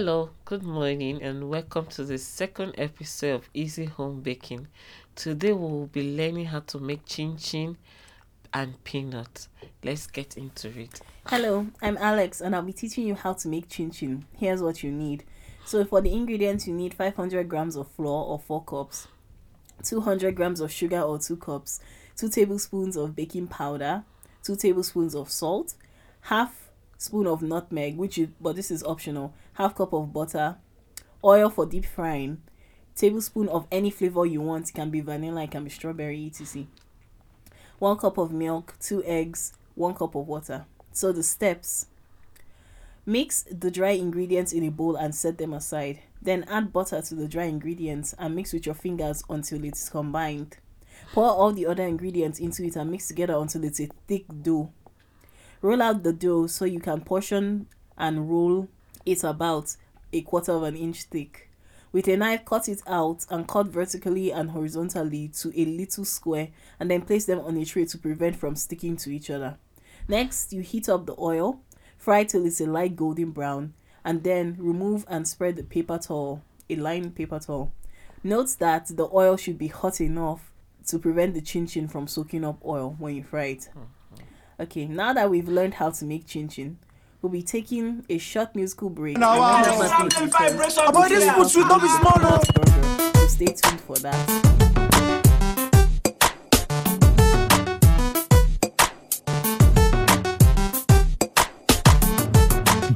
Hello, good morning, and welcome to the second episode of Easy Home Baking. Today we will be learning how to make chin chin and peanuts. Let's get into it. Hello, I'm Alex and I'll be teaching you how to make chin chin. Here's what you need. So for the ingredients you need 500 grams of flour or 4 cups, 200 grams of sugar or 2 cups, 2 tablespoons of baking powder, 2 tablespoons of salt, half spoon of nutmeg which is but this is optional, half cup of butter, oil for deep frying, tablespoon of any flavor you want, it can be vanilla, it can be strawberry, etc. 1 cup of milk, 2 eggs, 1 cup of water. So the steps Mix the dry ingredients in a bowl and set them aside. Then add butter to the dry ingredients and mix with your fingers until it is combined. Pour all the other ingredients into it and mix together until it's a thick dough. Roll out the dough so you can portion and roll it about a quarter of an inch thick. With a knife, cut it out and cut vertically and horizontally to a little square and then place them on a tray to prevent from sticking to each other. Next, you heat up the oil Fry till it's a light golden brown and then remove and spread the paper towel, a lined paper towel. Note that the oil should be hot enough to prevent the chin chin from soaking up oil when you fry it. Hmm. Okay, now that we've learned how to make chin chin, we'll be taking a short musical break. Now, wow. About this food should not be small. So stay tuned for that.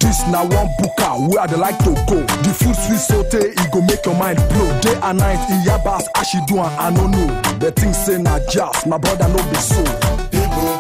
This na one buka where I like to go. The food sweet saute, it go make your mind blow. Day and night, iyabas, as she do, I don't know. The thing say na just, my brother no be so.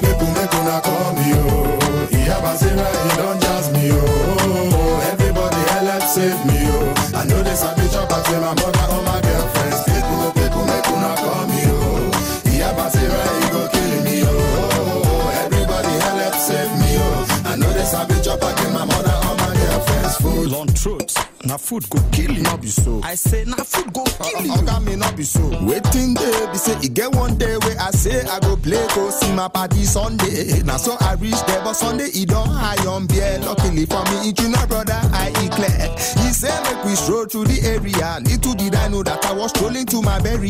People, make una call me oh. Iyabas, he don't just me oh. Everybody help save me oh. I know this a bitch up, I my mother or my girlfriends. People, people make una call me oh. Iyabas, he go kill me oh. Everybody help save me oh. I know this a bitch up, I my mother or my girlfriend's food. Long truth. Na food go kill you, not be so. I say na food go uh, kill uh, you. Oga me not be so. Waiting day, be say e get one day where I say I go play go see my party Sunday. Now so I reach there, but Sunday he don't high on beer. Luckily for me, it you know brother I declare. He say make we stroll through the area. Little did I know that I was strolling to my burial.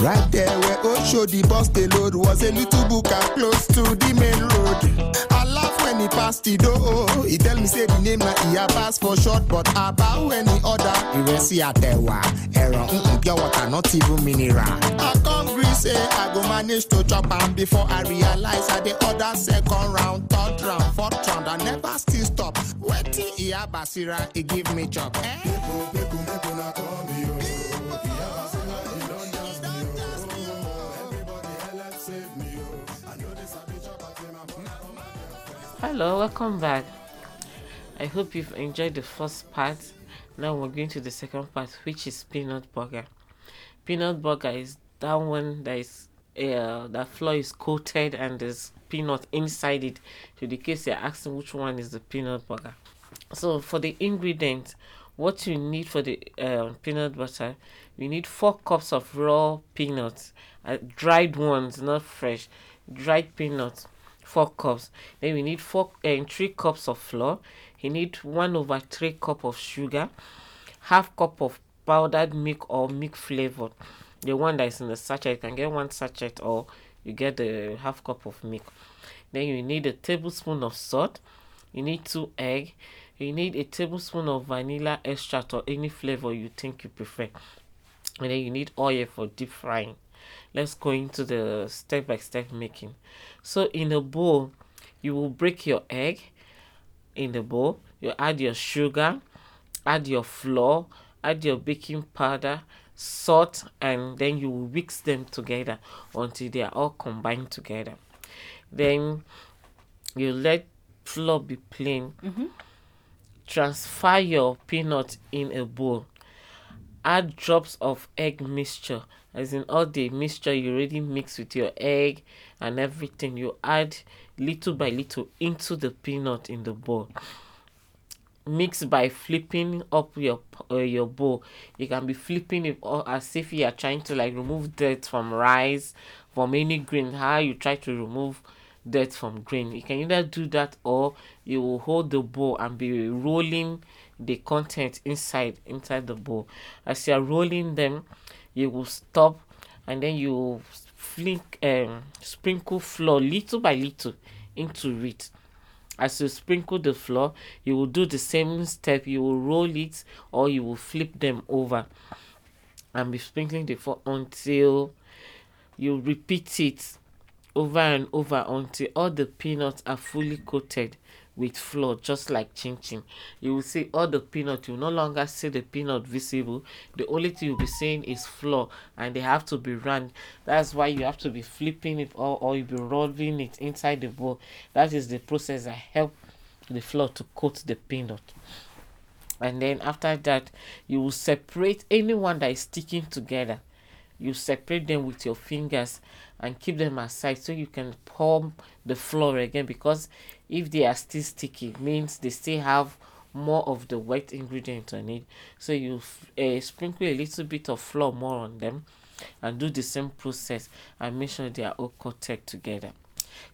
Right there where Osho the bus the load was a little buka close to the main road. I laugh when he passed the door. He tell me say the name na Iya pass for short, but about any other. Ìrẹsì àtẹ̀wà, ẹ̀rọ nǹkan pure water not even mineral. I come gree say I go manage to chop am before I realize I the other second round, third round, fourth round. I never still stop. Wetin Iya Basira e give me chop. Eh? Hello, welcome back. I hope you've enjoyed the first part. Now we're going to the second part, which is peanut burger. Peanut burger is that one that is uh, that flour is coated and there's peanut inside it. To the case you're asking which one is the peanut burger. So for the ingredients, what you need for the uh, peanut butter, you need four cups of raw peanuts, uh, dried ones, not fresh, dried peanuts, four cups. Then we need four and uh, three cups of flour. You need one over three cup of sugar, half cup of powdered milk or milk flavored. The one that is in the sachet, you can get one sachet or you get the half cup of milk. Then you need a tablespoon of salt. You need two egg. You need a tablespoon of vanilla extract or any flavor you think you prefer. And then you need oil for deep frying. Let's go into the step by step making. So in a bowl, you will break your egg in the bowl. You add your sugar, add your flour, add your baking powder, salt, and then you mix them together until they are all combined together. Then you let flour be plain. Mm-hmm. Transfer your peanut in a bowl. Add drops of egg mixture, as in all the mixture you already mix with your egg and everything. You add little by little into the peanut in the bowl mix by flipping up your uh, your bowl you can be flipping it as if you are trying to like remove dirt from rice from any grain how you try to remove dirt from grain you can either do that or you will hold the bowl and be rolling the content inside inside the bowl. As you are rolling them, you will stop and then you flink um sprinkle flour little by little into it. As you sprinkle the flour you will do the same step. You will roll it or you will flip them over and be sprinkling the flour until you repeat it over and over until all the peanuts are fully coated with flour just like chin chin. You will see all the peanut you no longer see the peanut visible. The only thing you'll be seeing is flour and they have to be run that's why you have to be flipping it or, or you'll be rolling it inside the bowl. That is the process that help the flour to coat the peanut. And then after that you will separate anyone that is sticking together you separate them with your fingers and keep them aside so you can pour the flour again because if they are still sticky means they still have more of the wet ingredient on it. So you uh, sprinkle a little bit of flour more on them and do the same process and make sure they are all coated together.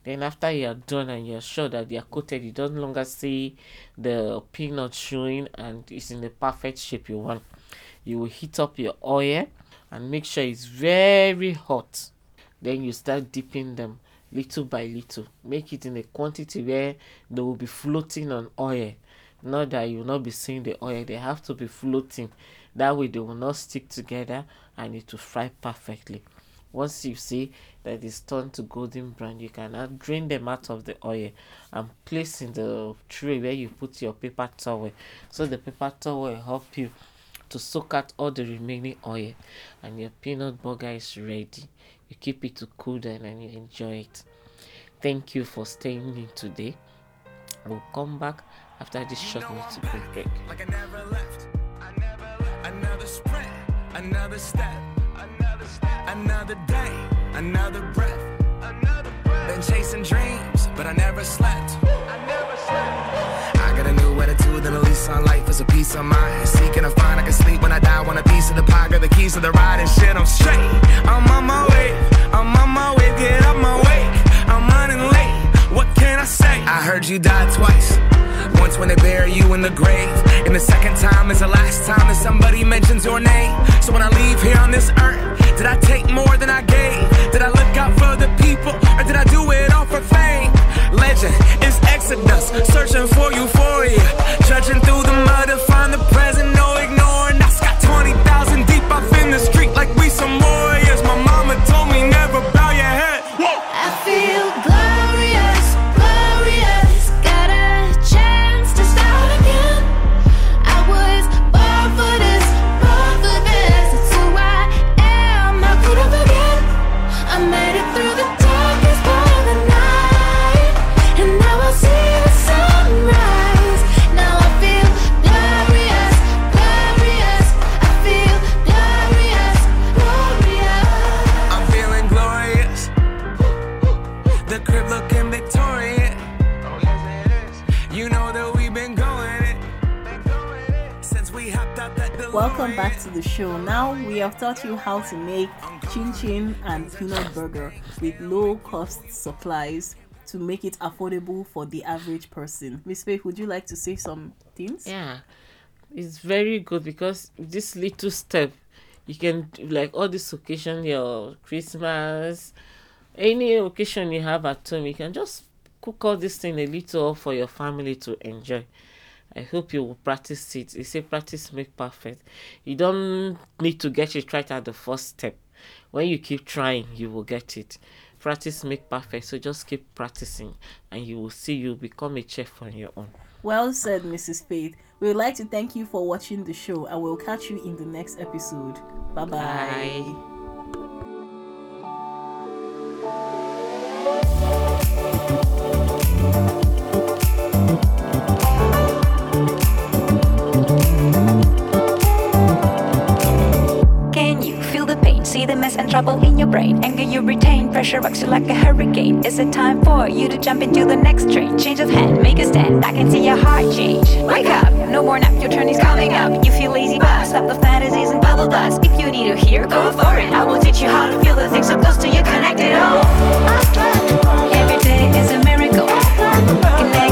Then after you are done and you're sure that they are coated you don't longer see the peanut showing and it's in the perfect shape you want. You will heat up your oil and make sure it's very hot. Then you start dipping them little by little. Make it in a quantity where they will be floating on oil. Not that you will not be seeing the oil. They have to be floating. That way they will not stick together and it will fry perfectly. Once you see that it's turned to golden brown you can now drain them out of the oil and place in the tray where you put your paper towel. So the paper towel will help you to soak out all the remaining oil and your peanut burger is ready you keep it to cool down and you enjoy it thank you for staying in today we'll come back after this short music break like I never left. I never left. Another sprint, another step, another step, another day, another breath, another breath. Been chasing dreams, but I never slept. On life is a peace of mind. Seeking to find I can sleep when I die. Want a piece of the pie, got the keys to the ride and shit. I'm straight. I'm on my way. I'm on my way. Get up my way. I'm running late. What can I say? I heard you died twice. Once when they bury you in the grave, and the second time is the last time that somebody mentions your name. So when I leave here on this earth, did I take more than I gave? Did I look out for the people, or did I do it all for fame? Legend is Exodus, searching for euphoria, judging through the mud to find the show. Now we have taught you how to make chin chin and peanut burger with low cost supplies to make it affordable for the average person. Miss Faith, would you like to say some things? yeah it's very good because this little step you can like all this occasion your christmas any occasion you have at home you can just cook all this thing a little for your family to enjoy i hope you will practice it they say practice make perfect you don't need to get it right at the first step when you keep trying you will get it practice make perfect so just keep practicing and you will see you become a chef on your own Well said, Mrs. Faith. We would like to thank you for watching the show and we'll catch you in the next episode. Bye bye. Bye. And trouble in your brain. Anger you retain, pressure rocks you like a hurricane. Is it time for you to jump into the next train? Change of hand, make a stand. I can see your heart change. Wake up, no more nap, your turn is coming up. You feel lazy, but stop the fantasies and bubble dust. If you need to hear, go for it. I will teach you how to feel the things so close to you, connected all. Every day is a miracle. Connect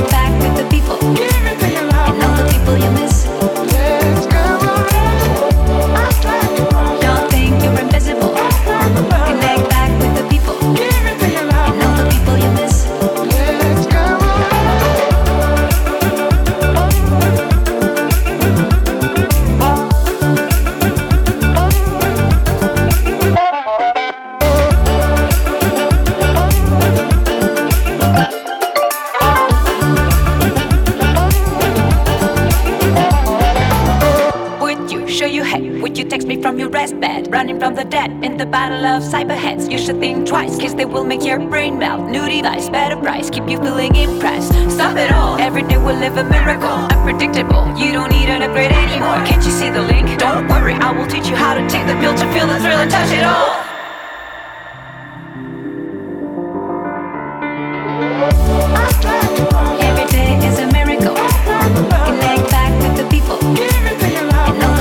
from the dead in the battle of cyberheads. You should think twice, cause they will make your brain melt. New device, better price, keep you feeling impressed. Stop it all, every day we'll live a miracle. Unpredictable, you don't need an upgrade anymore. Can't you see the link? Don't worry, I will teach you how to take the pill to feel the thrill and touch it all.